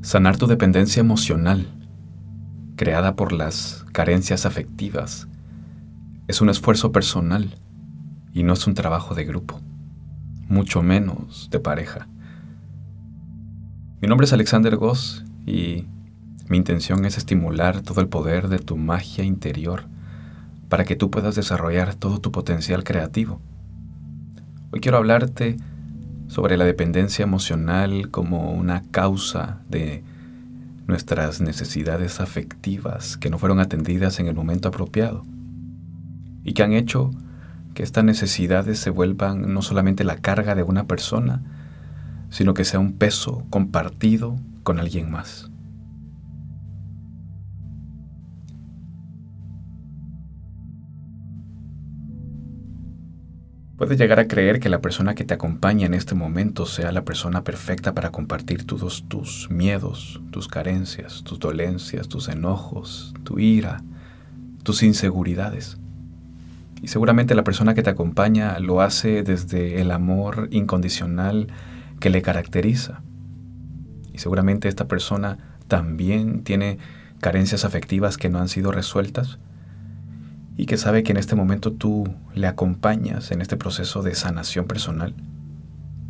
Sanar tu dependencia emocional, creada por las carencias afectivas, es un esfuerzo personal y no es un trabajo de grupo, mucho menos de pareja. Mi nombre es Alexander Goss y mi intención es estimular todo el poder de tu magia interior para que tú puedas desarrollar todo tu potencial creativo. Hoy quiero hablarte sobre la dependencia emocional como una causa de nuestras necesidades afectivas que no fueron atendidas en el momento apropiado y que han hecho que estas necesidades se vuelvan no solamente la carga de una persona, sino que sea un peso compartido con alguien más. Puedes llegar a creer que la persona que te acompaña en este momento sea la persona perfecta para compartir todos tus miedos, tus carencias, tus dolencias, tus enojos, tu ira, tus inseguridades. Y seguramente la persona que te acompaña lo hace desde el amor incondicional que le caracteriza. Y seguramente esta persona también tiene carencias afectivas que no han sido resueltas y que sabe que en este momento tú le acompañas en este proceso de sanación personal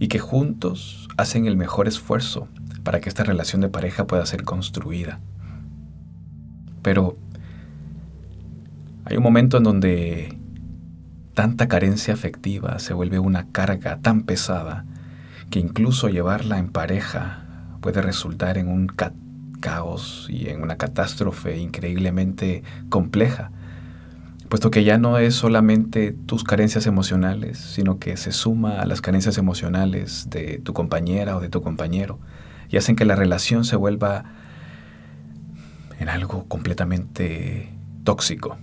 y que juntos hacen el mejor esfuerzo para que esta relación de pareja pueda ser construida. Pero hay un momento en donde tanta carencia afectiva se vuelve una carga tan pesada que incluso llevarla en pareja puede resultar en un caos y en una catástrofe increíblemente compleja puesto que ya no es solamente tus carencias emocionales, sino que se suma a las carencias emocionales de tu compañera o de tu compañero y hacen que la relación se vuelva en algo completamente tóxico.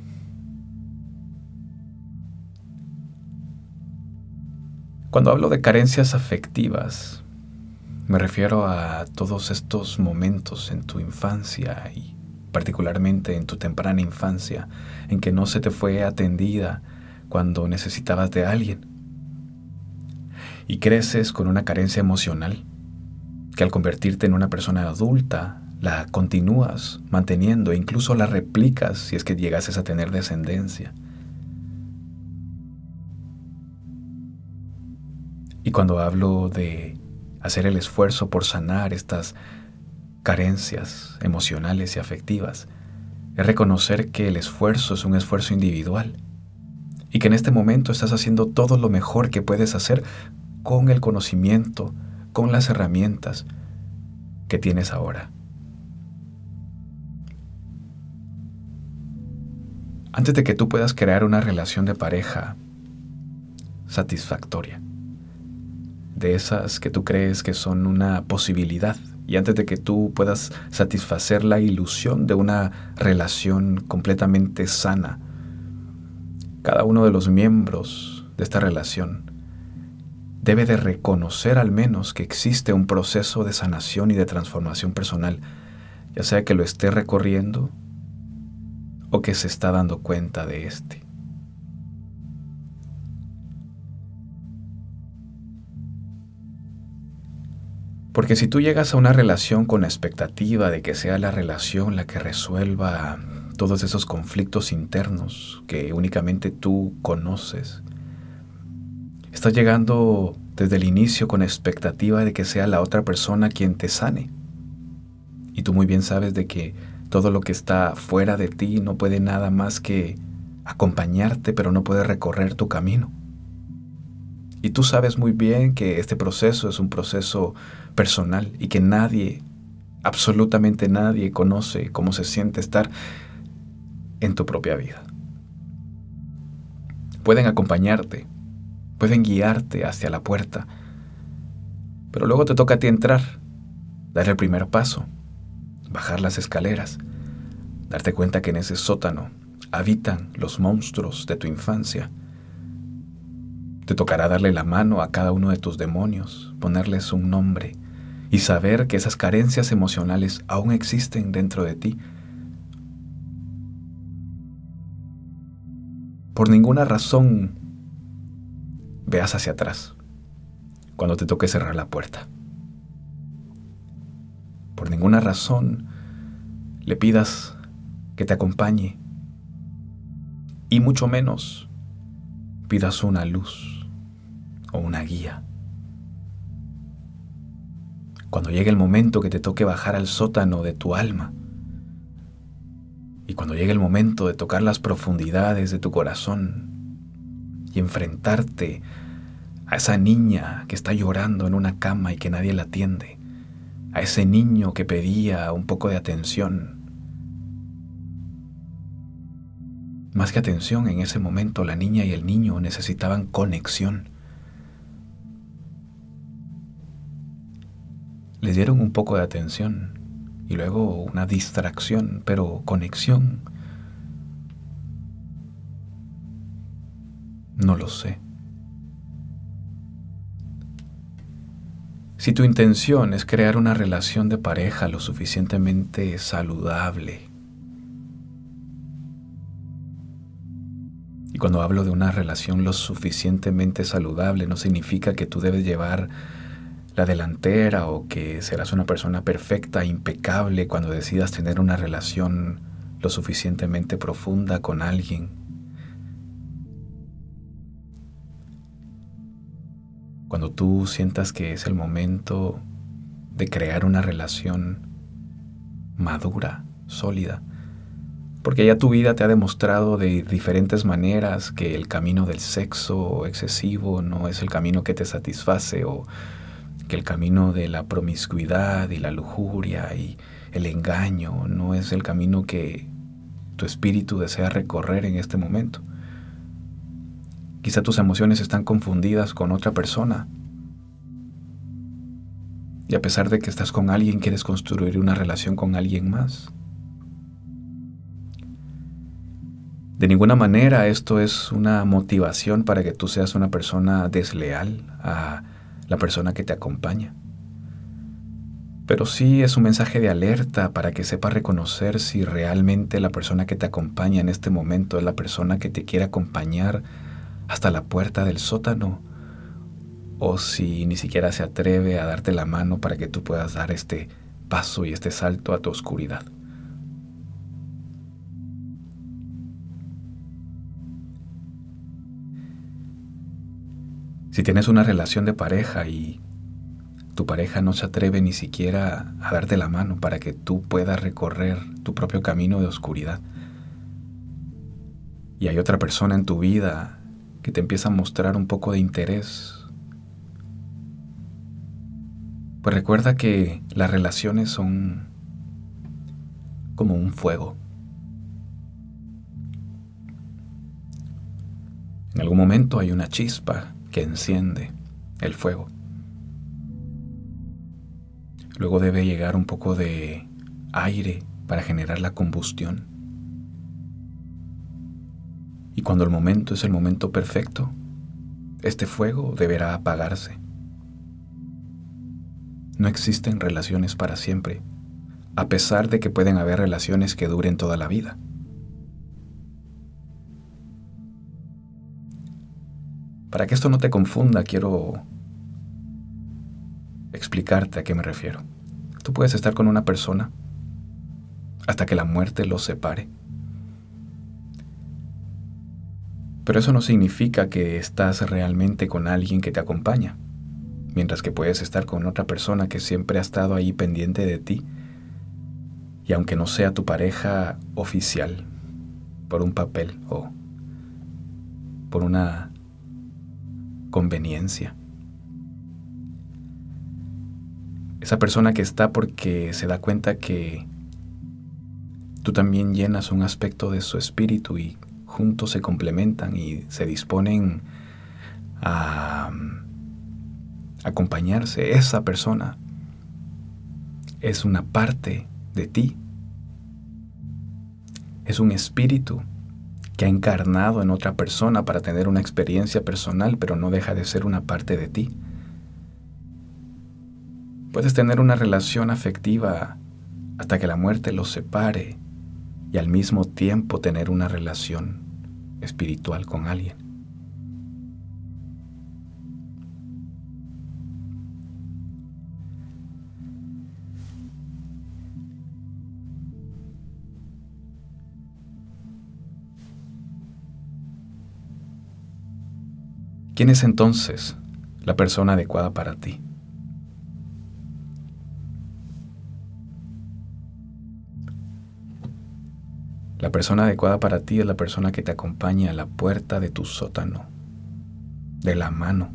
Cuando hablo de carencias afectivas, me refiero a todos estos momentos en tu infancia y particularmente en tu temprana infancia, en que no se te fue atendida cuando necesitabas de alguien. Y creces con una carencia emocional que al convertirte en una persona adulta la continúas manteniendo e incluso la replicas si es que llegases a tener descendencia. Y cuando hablo de hacer el esfuerzo por sanar estas carencias emocionales y afectivas, es reconocer que el esfuerzo es un esfuerzo individual y que en este momento estás haciendo todo lo mejor que puedes hacer con el conocimiento, con las herramientas que tienes ahora. Antes de que tú puedas crear una relación de pareja satisfactoria, de esas que tú crees que son una posibilidad y antes de que tú puedas satisfacer la ilusión de una relación completamente sana, cada uno de los miembros de esta relación debe de reconocer al menos que existe un proceso de sanación y de transformación personal, ya sea que lo esté recorriendo o que se está dando cuenta de este. Porque si tú llegas a una relación con expectativa de que sea la relación la que resuelva todos esos conflictos internos que únicamente tú conoces, estás llegando desde el inicio con expectativa de que sea la otra persona quien te sane. Y tú muy bien sabes de que todo lo que está fuera de ti no puede nada más que acompañarte, pero no puede recorrer tu camino. Y tú sabes muy bien que este proceso es un proceso personal y que nadie, absolutamente nadie conoce cómo se siente estar en tu propia vida. Pueden acompañarte, pueden guiarte hacia la puerta, pero luego te toca a ti entrar, dar el primer paso, bajar las escaleras, darte cuenta que en ese sótano habitan los monstruos de tu infancia, te tocará darle la mano a cada uno de tus demonios, ponerles un nombre y saber que esas carencias emocionales aún existen dentro de ti. por ninguna razón veas hacia atrás cuando te toque cerrar la puerta. Por ninguna razón le pidas que te acompañe y mucho menos pidas una luz o una guía. Cuando llegue el momento que te toque bajar al sótano de tu alma y cuando llegue el momento de tocar las profundidades de tu corazón y enfrentarte a esa niña que está llorando en una cama y que nadie la atiende, a ese niño que pedía un poco de atención. Más que atención, en ese momento la niña y el niño necesitaban conexión. Les dieron un poco de atención y luego una distracción, pero conexión. No lo sé. Si tu intención es crear una relación de pareja lo suficientemente saludable, y cuando hablo de una relación lo suficientemente saludable no significa que tú debes llevar la delantera o que serás una persona perfecta, impecable cuando decidas tener una relación lo suficientemente profunda con alguien. Cuando tú sientas que es el momento de crear una relación madura, sólida, porque ya tu vida te ha demostrado de diferentes maneras que el camino del sexo excesivo no es el camino que te satisface o que el camino de la promiscuidad y la lujuria y el engaño no es el camino que tu espíritu desea recorrer en este momento. Quizá tus emociones están confundidas con otra persona. Y a pesar de que estás con alguien, quieres construir una relación con alguien más. De ninguna manera esto es una motivación para que tú seas una persona desleal a la persona que te acompaña. Pero sí es un mensaje de alerta para que sepas reconocer si realmente la persona que te acompaña en este momento es la persona que te quiere acompañar hasta la puerta del sótano, o si ni siquiera se atreve a darte la mano para que tú puedas dar este paso y este salto a tu oscuridad. Si tienes una relación de pareja y tu pareja no se atreve ni siquiera a darte la mano para que tú puedas recorrer tu propio camino de oscuridad, y hay otra persona en tu vida que te empieza a mostrar un poco de interés. Pues recuerda que las relaciones son como un fuego. En algún momento hay una chispa que enciende el fuego. Luego debe llegar un poco de aire para generar la combustión. Y cuando el momento es el momento perfecto, este fuego deberá apagarse. No existen relaciones para siempre, a pesar de que pueden haber relaciones que duren toda la vida. Para que esto no te confunda, quiero explicarte a qué me refiero. Tú puedes estar con una persona hasta que la muerte los separe. Pero eso no significa que estás realmente con alguien que te acompaña, mientras que puedes estar con otra persona que siempre ha estado ahí pendiente de ti, y aunque no sea tu pareja oficial, por un papel o por una conveniencia. Esa persona que está porque se da cuenta que tú también llenas un aspecto de su espíritu y juntos se complementan y se disponen a acompañarse. Esa persona es una parte de ti. Es un espíritu que ha encarnado en otra persona para tener una experiencia personal, pero no deja de ser una parte de ti. Puedes tener una relación afectiva hasta que la muerte los separe y al mismo tiempo tener una relación espiritual con alguien. ¿Quién es entonces la persona adecuada para ti? La persona adecuada para ti es la persona que te acompaña a la puerta de tu sótano, de la mano,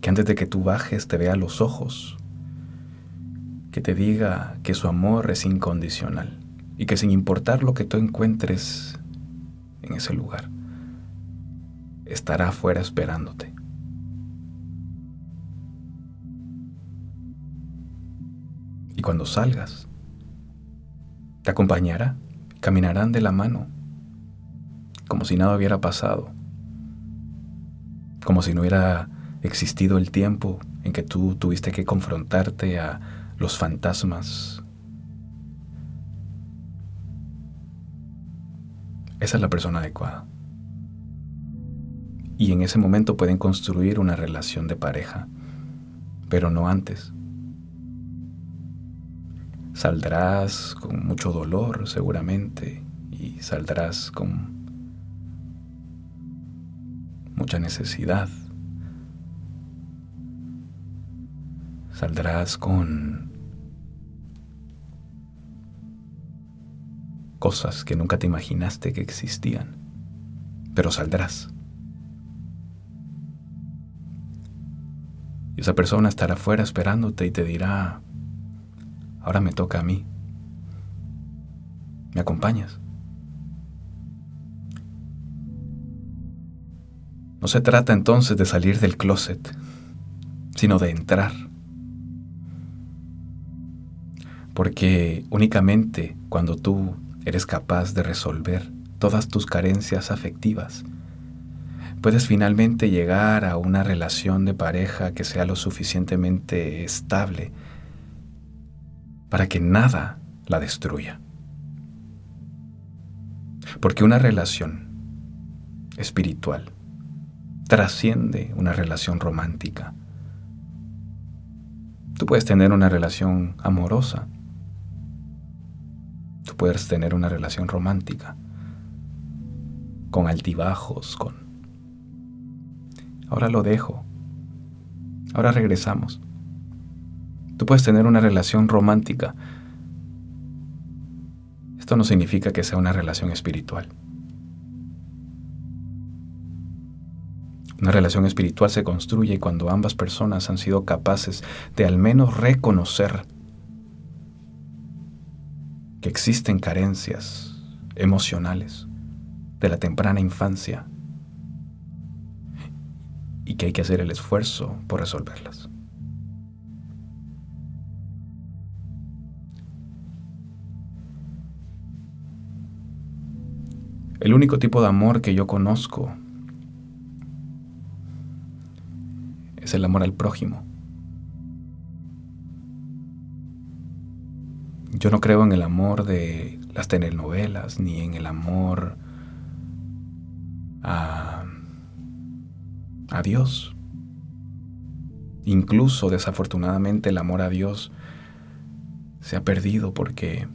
que antes de que tú bajes te vea los ojos, que te diga que su amor es incondicional y que sin importar lo que tú encuentres en ese lugar, estará afuera esperándote. Y cuando salgas, te acompañará, caminarán de la mano, como si nada hubiera pasado, como si no hubiera existido el tiempo en que tú tuviste que confrontarte a los fantasmas. Esa es la persona adecuada y en ese momento pueden construir una relación de pareja, pero no antes. Saldrás con mucho dolor seguramente y saldrás con mucha necesidad. Saldrás con cosas que nunca te imaginaste que existían, pero saldrás. Y esa persona estará afuera esperándote y te dirá, ahora me toca a mí. ¿Me acompañas? No se trata entonces de salir del closet, sino de entrar. Porque únicamente cuando tú eres capaz de resolver todas tus carencias afectivas, puedes finalmente llegar a una relación de pareja que sea lo suficientemente estable para que nada la destruya. Porque una relación espiritual trasciende una relación romántica. Tú puedes tener una relación amorosa. Tú puedes tener una relación romántica con altibajos, con Ahora lo dejo. Ahora regresamos. Tú puedes tener una relación romántica. Esto no significa que sea una relación espiritual. Una relación espiritual se construye cuando ambas personas han sido capaces de al menos reconocer que existen carencias emocionales de la temprana infancia que hay que hacer el esfuerzo por resolverlas. El único tipo de amor que yo conozco es el amor al prójimo. Yo no creo en el amor de las telenovelas ni en el amor a a Dios. Incluso desafortunadamente el amor a Dios se ha perdido porque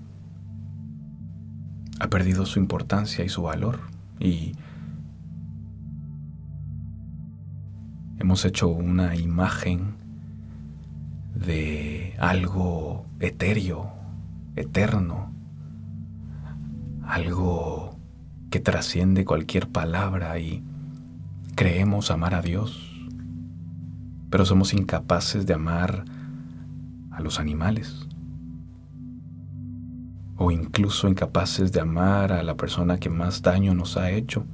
ha perdido su importancia y su valor. Y hemos hecho una imagen de algo etéreo, eterno, algo que trasciende cualquier palabra y Creemos amar a Dios, pero somos incapaces de amar a los animales. O incluso incapaces de amar a la persona que más daño nos ha hecho.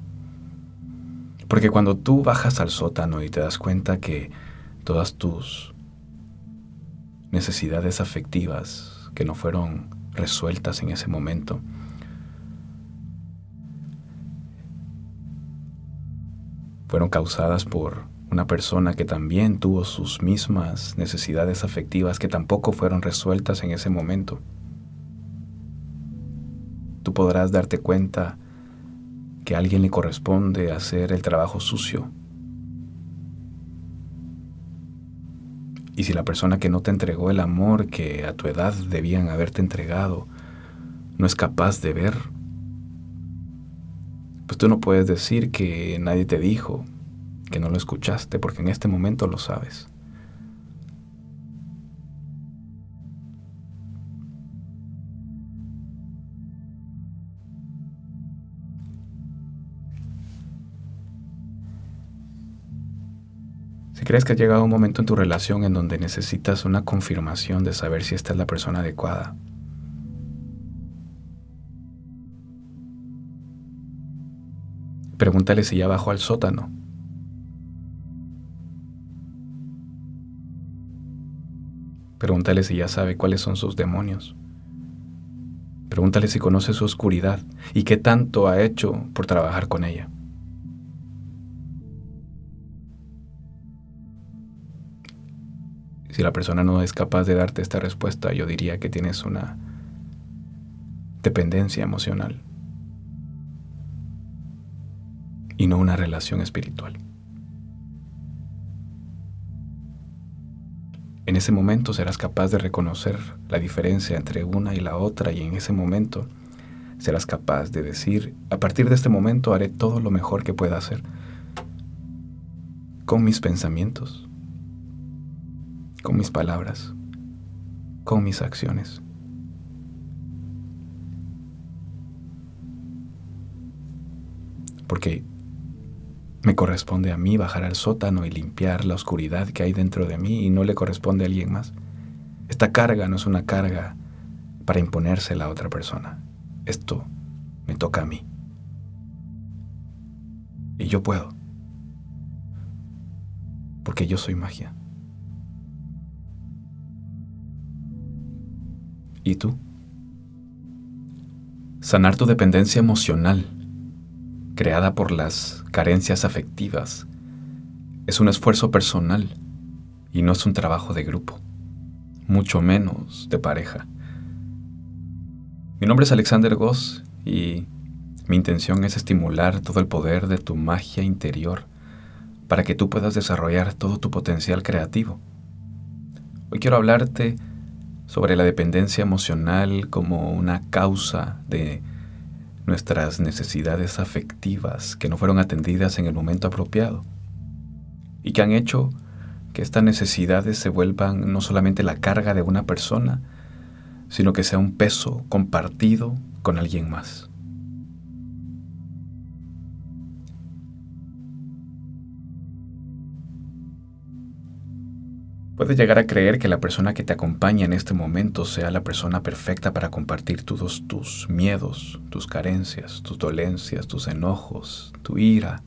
Porque cuando tú bajas al sótano y te das cuenta que todas tus necesidades afectivas que no fueron resueltas en ese momento, fueron causadas por una persona que también tuvo sus mismas necesidades afectivas que tampoco fueron resueltas en ese momento. Tú podrás darte cuenta que a alguien le corresponde hacer el trabajo sucio. Y si la persona que no te entregó el amor que a tu edad debían haberte entregado no es capaz de ver, pues tú no puedes decir que nadie te dijo, que no lo escuchaste, porque en este momento lo sabes. Si crees que ha llegado un momento en tu relación en donde necesitas una confirmación de saber si esta es la persona adecuada, pregúntale si ya bajó al sótano. Pregúntale si ya sabe cuáles son sus demonios. Pregúntale si conoce su oscuridad y qué tanto ha hecho por trabajar con ella. Si la persona no es capaz de darte esta respuesta, yo diría que tienes una dependencia emocional y no una relación espiritual. En ese momento serás capaz de reconocer la diferencia entre una y la otra y en ese momento serás capaz de decir, a partir de este momento haré todo lo mejor que pueda hacer con mis pensamientos, con mis palabras, con mis acciones. Porque me corresponde a mí bajar al sótano y limpiar la oscuridad que hay dentro de mí y no le corresponde a alguien más. Esta carga no es una carga para imponérsela a otra persona. Esto me toca a mí. Y yo puedo. Porque yo soy magia. ¿Y tú? Sanar tu dependencia emocional, creada por las carencias afectivas, es un esfuerzo personal y no es un trabajo de grupo, mucho menos de pareja. Mi nombre es Alexander Goss y mi intención es estimular todo el poder de tu magia interior para que tú puedas desarrollar todo tu potencial creativo. Hoy quiero hablarte sobre la dependencia emocional como una causa de nuestras necesidades afectivas que no fueron atendidas en el momento apropiado y que han hecho que estas necesidades se vuelvan no solamente la carga de una persona, sino que sea un peso compartido con alguien más. Puedes llegar a creer que la persona que te acompaña en este momento sea la persona perfecta para compartir todos tus miedos, tus carencias, tus dolencias, tus enojos, tu ira,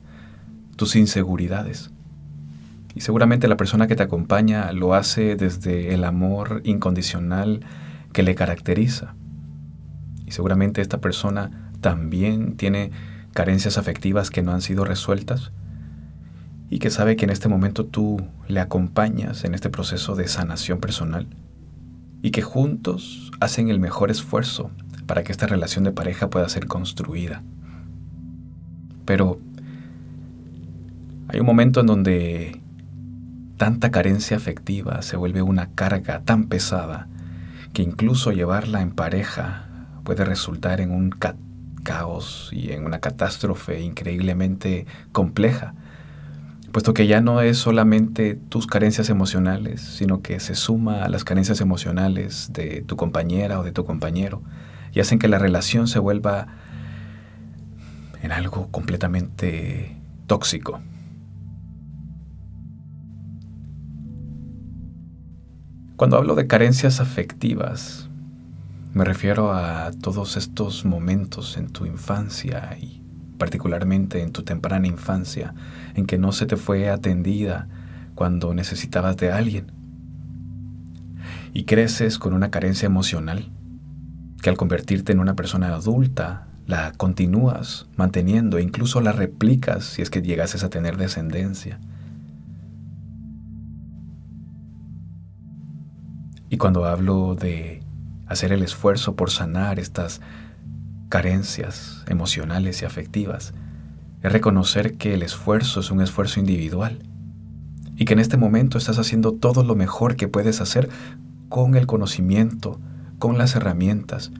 tus inseguridades. Y seguramente la persona que te acompaña lo hace desde el amor incondicional que le caracteriza. Y seguramente esta persona también tiene carencias afectivas que no han sido resueltas y que sabe que en este momento tú le acompañas en este proceso de sanación personal y que juntos hacen el mejor esfuerzo para que esta relación de pareja pueda ser construida. Pero hay un momento en donde tanta carencia afectiva se vuelve una carga tan pesada que incluso llevarla en pareja puede resultar en un caos y en una catástrofe increíblemente compleja puesto que ya no es solamente tus carencias emocionales, sino que se suma a las carencias emocionales de tu compañera o de tu compañero y hacen que la relación se vuelva en algo completamente tóxico. Cuando hablo de carencias afectivas, me refiero a todos estos momentos en tu infancia y particularmente en tu temprana infancia, en que no se te fue atendida cuando necesitabas de alguien. Y creces con una carencia emocional que al convertirte en una persona adulta la continúas manteniendo e incluso la replicas si es que llegases a tener descendencia. Y cuando hablo de hacer el esfuerzo por sanar estas carencias emocionales y afectivas, es reconocer que el esfuerzo es un esfuerzo individual y que en este momento estás haciendo todo lo mejor que puedes hacer con el conocimiento, con las herramientas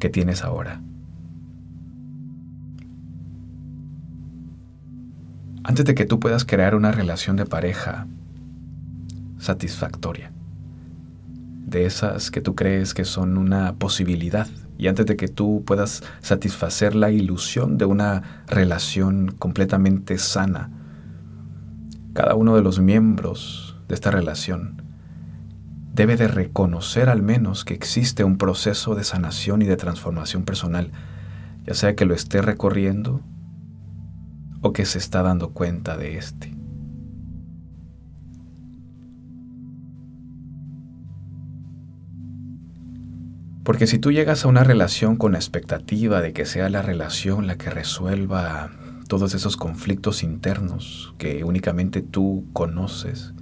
que tienes ahora. Antes de que tú puedas crear una relación de pareja satisfactoria, de esas que tú crees que son una posibilidad, y antes de que tú puedas satisfacer la ilusión de una relación completamente sana, cada uno de los miembros de esta relación debe de reconocer al menos que existe un proceso de sanación y de transformación personal, ya sea que lo esté recorriendo o que se está dando cuenta de este. Porque si tú llegas a una relación con expectativa de que sea la relación la que resuelva todos esos conflictos internos que únicamente tú conoces,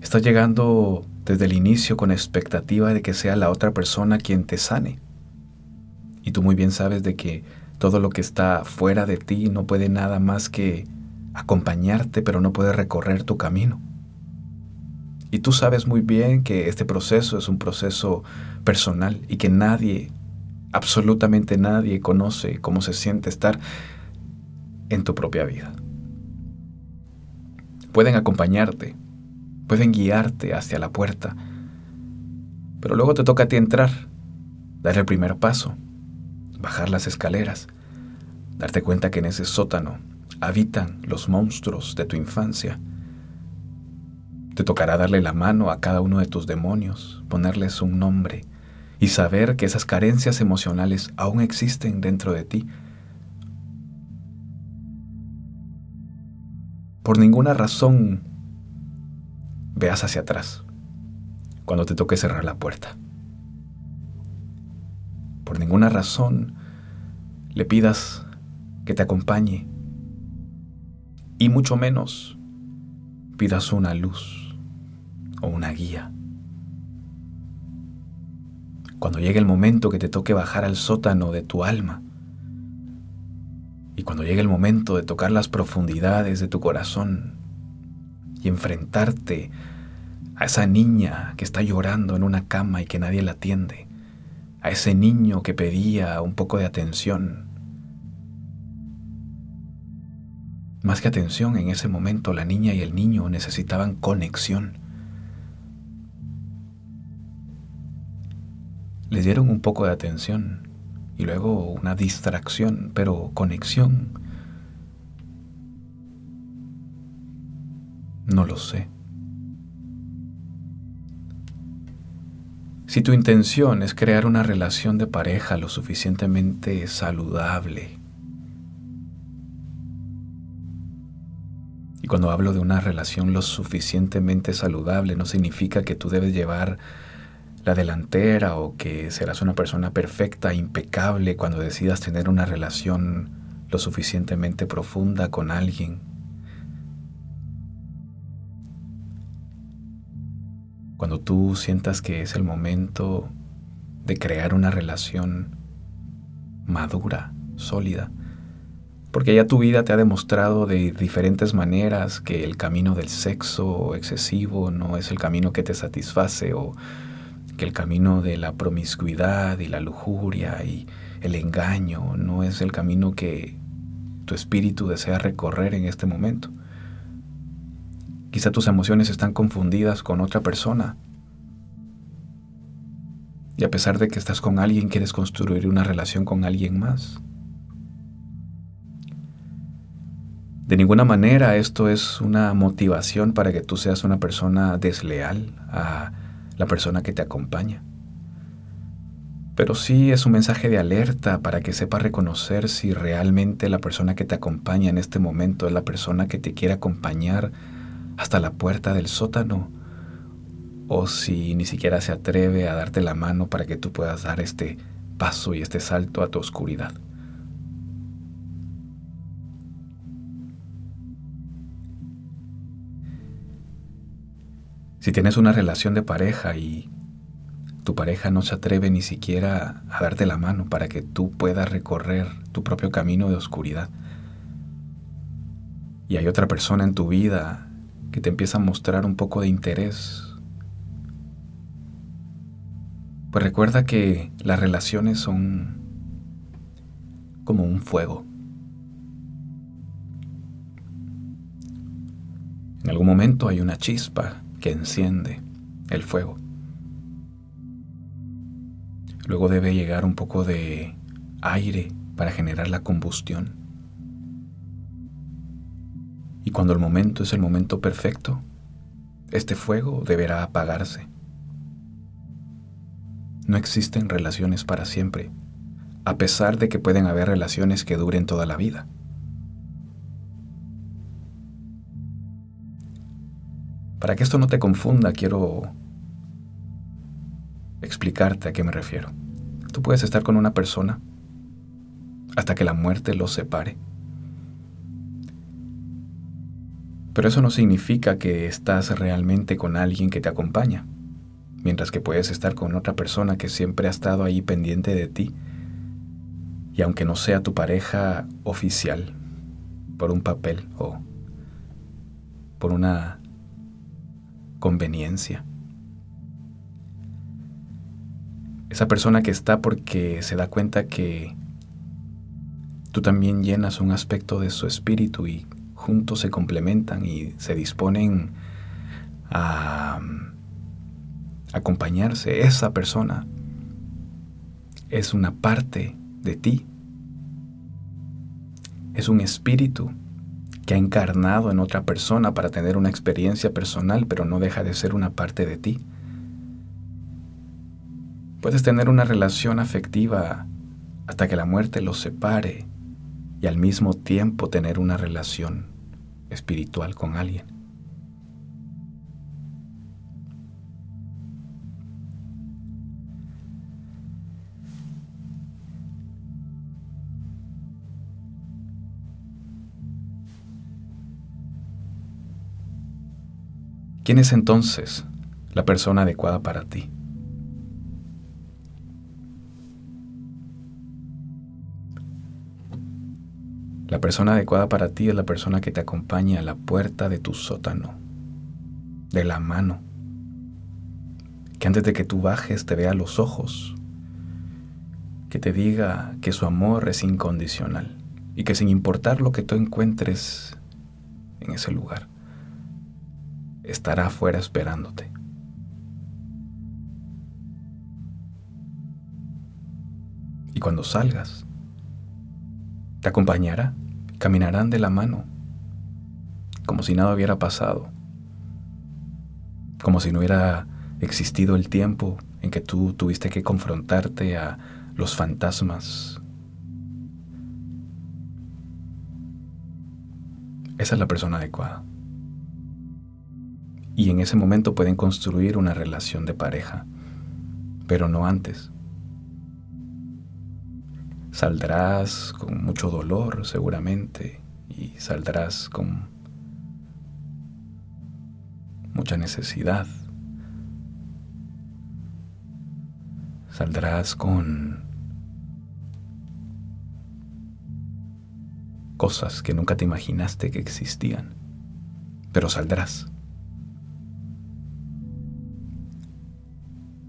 estás llegando desde el inicio con expectativa de que sea la otra persona quien te sane. Y tú muy bien sabes de que todo lo que está fuera de ti no puede nada más que acompañarte, pero no puede recorrer tu camino. Y tú sabes muy bien que este proceso es un proceso personal y que nadie, absolutamente nadie conoce cómo se siente estar en tu propia vida. Pueden acompañarte, pueden guiarte hacia la puerta, pero luego te toca a ti entrar, dar el primer paso, bajar las escaleras, darte cuenta que en ese sótano habitan los monstruos de tu infancia. Te tocará darle la mano a cada uno de tus demonios, ponerles un nombre y saber que esas carencias emocionales aún existen dentro de ti. Por ninguna razón veas hacia atrás cuando te toque cerrar la puerta por ninguna razón le pidas que te acompañe y mucho menos pidas una luz o una guía. Cuando llegue el momento que te toque bajar al sótano de tu alma y cuando llegue el momento de tocar las profundidades de tu corazón y enfrentarte a esa niña que está llorando en una cama y que nadie la atiende, a ese niño que pedía un poco de atención. Más que atención, en ese momento la niña y el niño necesitaban conexión. Les dieron un poco de atención y luego una distracción, pero conexión. No lo sé. Si tu intención es crear una relación de pareja lo suficientemente saludable, y cuando hablo de una relación lo suficientemente saludable no significa que tú debes llevar la delantera o que serás una persona perfecta, impecable cuando decidas tener una relación lo suficientemente profunda con alguien. Cuando tú sientas que es el momento de crear una relación madura, sólida, porque ya tu vida te ha demostrado de diferentes maneras que el camino del sexo excesivo no es el camino que te satisface o que el camino de la promiscuidad y la lujuria y el engaño no es el camino que tu espíritu desea recorrer en este momento. Quizá tus emociones están confundidas con otra persona. Y a pesar de que estás con alguien, quieres construir una relación con alguien más. De ninguna manera esto es una motivación para que tú seas una persona desleal a la persona que te acompaña. Pero sí es un mensaje de alerta para que sepas reconocer si realmente la persona que te acompaña en este momento es la persona que te quiere acompañar hasta la puerta del sótano, o si ni siquiera se atreve a darte la mano para que tú puedas dar este paso y este salto a tu oscuridad. Si tienes una relación de pareja y tu pareja no se atreve ni siquiera a darte la mano para que tú puedas recorrer tu propio camino de oscuridad. Y hay otra persona en tu vida que te empieza a mostrar un poco de interés. Pues recuerda que las relaciones son como un fuego. En algún momento hay una chispa que enciende el fuego. Luego debe llegar un poco de aire para generar la combustión. Y cuando el momento es el momento perfecto, este fuego deberá apagarse. No existen relaciones para siempre, a pesar de que pueden haber relaciones que duren toda la vida. Para que esto no te confunda, quiero explicarte a qué me refiero. Tú puedes estar con una persona hasta que la muerte los separe. Pero eso no significa que estás realmente con alguien que te acompaña, mientras que puedes estar con otra persona que siempre ha estado ahí pendiente de ti, y aunque no sea tu pareja oficial, por un papel o por una conveniencia. Esa persona que está porque se da cuenta que tú también llenas un aspecto de su espíritu y juntos se complementan y se disponen a acompañarse. Esa persona es una parte de ti. Es un espíritu que ha encarnado en otra persona para tener una experiencia personal, pero no deja de ser una parte de ti. Puedes tener una relación afectiva hasta que la muerte los separe y al mismo tiempo tener una relación espiritual con alguien. ¿Quién es entonces la persona adecuada para ti? La persona adecuada para ti es la persona que te acompaña a la puerta de tu sótano, de la mano, que antes de que tú bajes te vea los ojos, que te diga que su amor es incondicional y que sin importar lo que tú encuentres en ese lugar, estará afuera esperándote. Y cuando salgas, te acompañará, caminarán de la mano, como si nada hubiera pasado, como si no hubiera existido el tiempo en que tú tuviste que confrontarte a los fantasmas. Esa es la persona adecuada y en ese momento pueden construir una relación de pareja, pero no antes. Saldrás con mucho dolor seguramente y saldrás con mucha necesidad. Saldrás con cosas que nunca te imaginaste que existían, pero saldrás.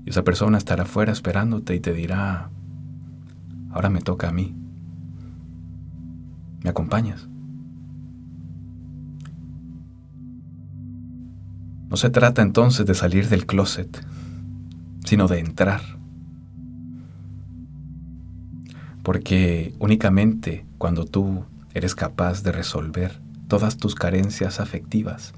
Y esa persona estará afuera esperándote y te dirá, ahora me toca a mí. ¿Me acompañas? No se trata entonces de salir del closet, sino de entrar. Porque únicamente cuando tú eres capaz de resolver todas tus carencias afectivas,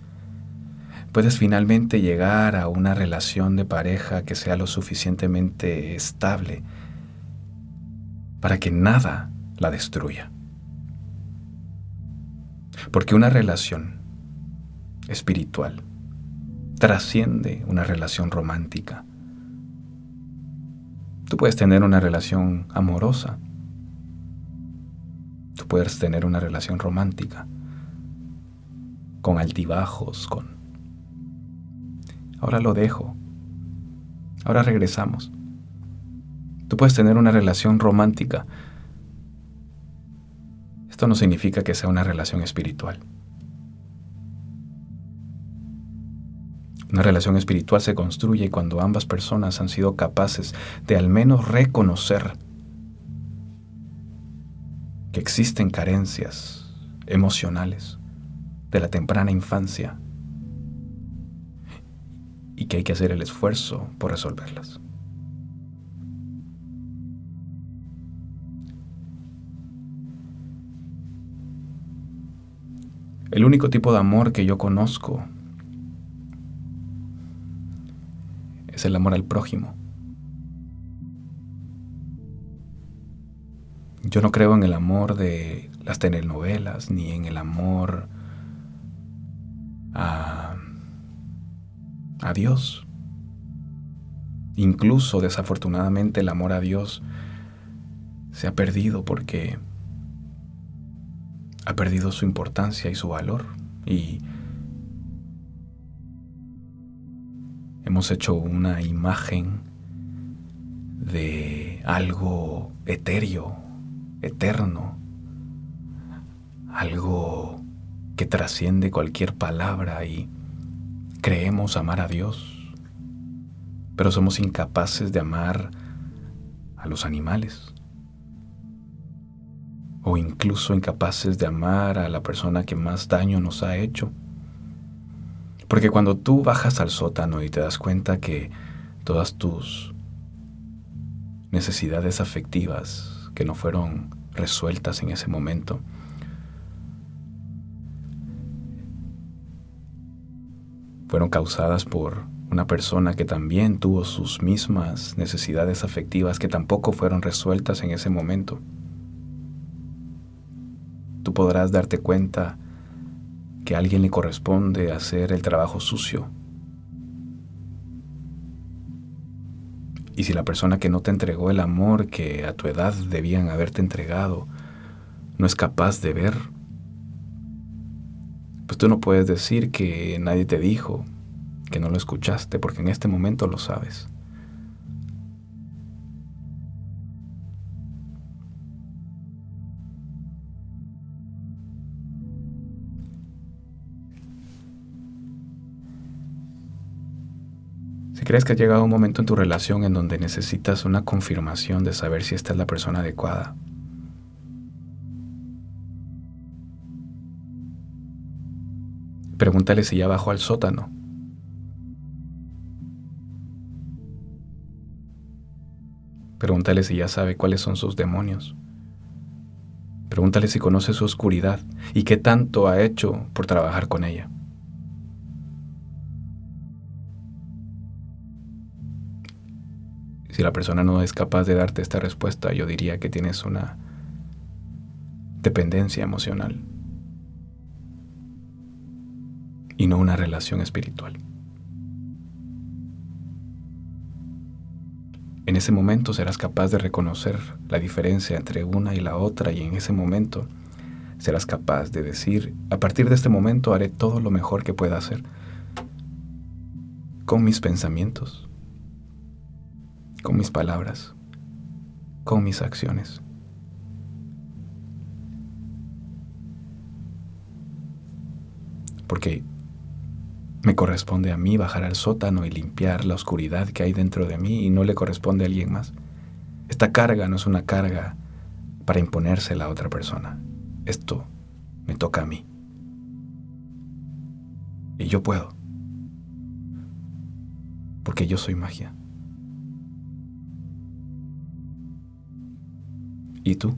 puedes finalmente llegar a una relación de pareja que sea lo suficientemente estable para que nada la destruya. Porque una relación espiritual trasciende una relación romántica. Tú puedes tener una relación amorosa. Tú puedes tener una relación romántica con altibajos, con Ahora lo dejo. Ahora regresamos. Tú puedes tener una relación romántica. Esto no significa que sea una relación espiritual. Una relación espiritual se construye cuando ambas personas han sido capaces de al menos reconocer que existen carencias emocionales de la temprana infancia y que hay que hacer el esfuerzo por resolverlas. El único tipo de amor que yo conozco es el amor al prójimo. Yo no creo en el amor de las telenovelas, ni en el amor a, a Dios. Incluso desafortunadamente el amor a Dios se ha perdido porque ha perdido su importancia y su valor. Y hemos hecho una imagen de algo etéreo, eterno, algo que trasciende cualquier palabra y creemos amar a Dios, pero somos incapaces de amar a los animales o incluso incapaces de amar a la persona que más daño nos ha hecho. Porque cuando tú bajas al sótano y te das cuenta que todas tus necesidades afectivas que no fueron resueltas en ese momento, fueron causadas por una persona que también tuvo sus mismas necesidades afectivas que tampoco fueron resueltas en ese momento. Tú podrás darte cuenta que a alguien le corresponde hacer el trabajo sucio. Y si la persona que no te entregó el amor que a tu edad debían haberte entregado no es capaz de ver, tú no puedes decir que nadie te dijo, que no lo escuchaste, porque en este momento lo sabes. crees que ha llegado un momento en tu relación en donde necesitas una confirmación de saber si esta es la persona adecuada, pregúntale si ya bajó al sótano. Pregúntale si ya sabe cuáles son sus demonios. Pregúntale si conoce su oscuridad y qué tanto ha hecho por trabajar con ella. Si la persona no es capaz de darte esta respuesta, yo diría que tienes una dependencia emocional y no una relación espiritual. En ese momento serás capaz de reconocer la diferencia entre una y la otra y en ese momento serás capaz de decir, a partir de este momento haré todo lo mejor que pueda hacer con mis pensamientos, con mis palabras, con mis acciones. Porque me corresponde a mí bajar al sótano y limpiar la oscuridad que hay dentro de mí y no le corresponde a alguien más. Esta carga no es una carga para imponérsela a otra persona. Esto me toca a mí. Y yo puedo. Porque yo soy magia. ¿Y tú?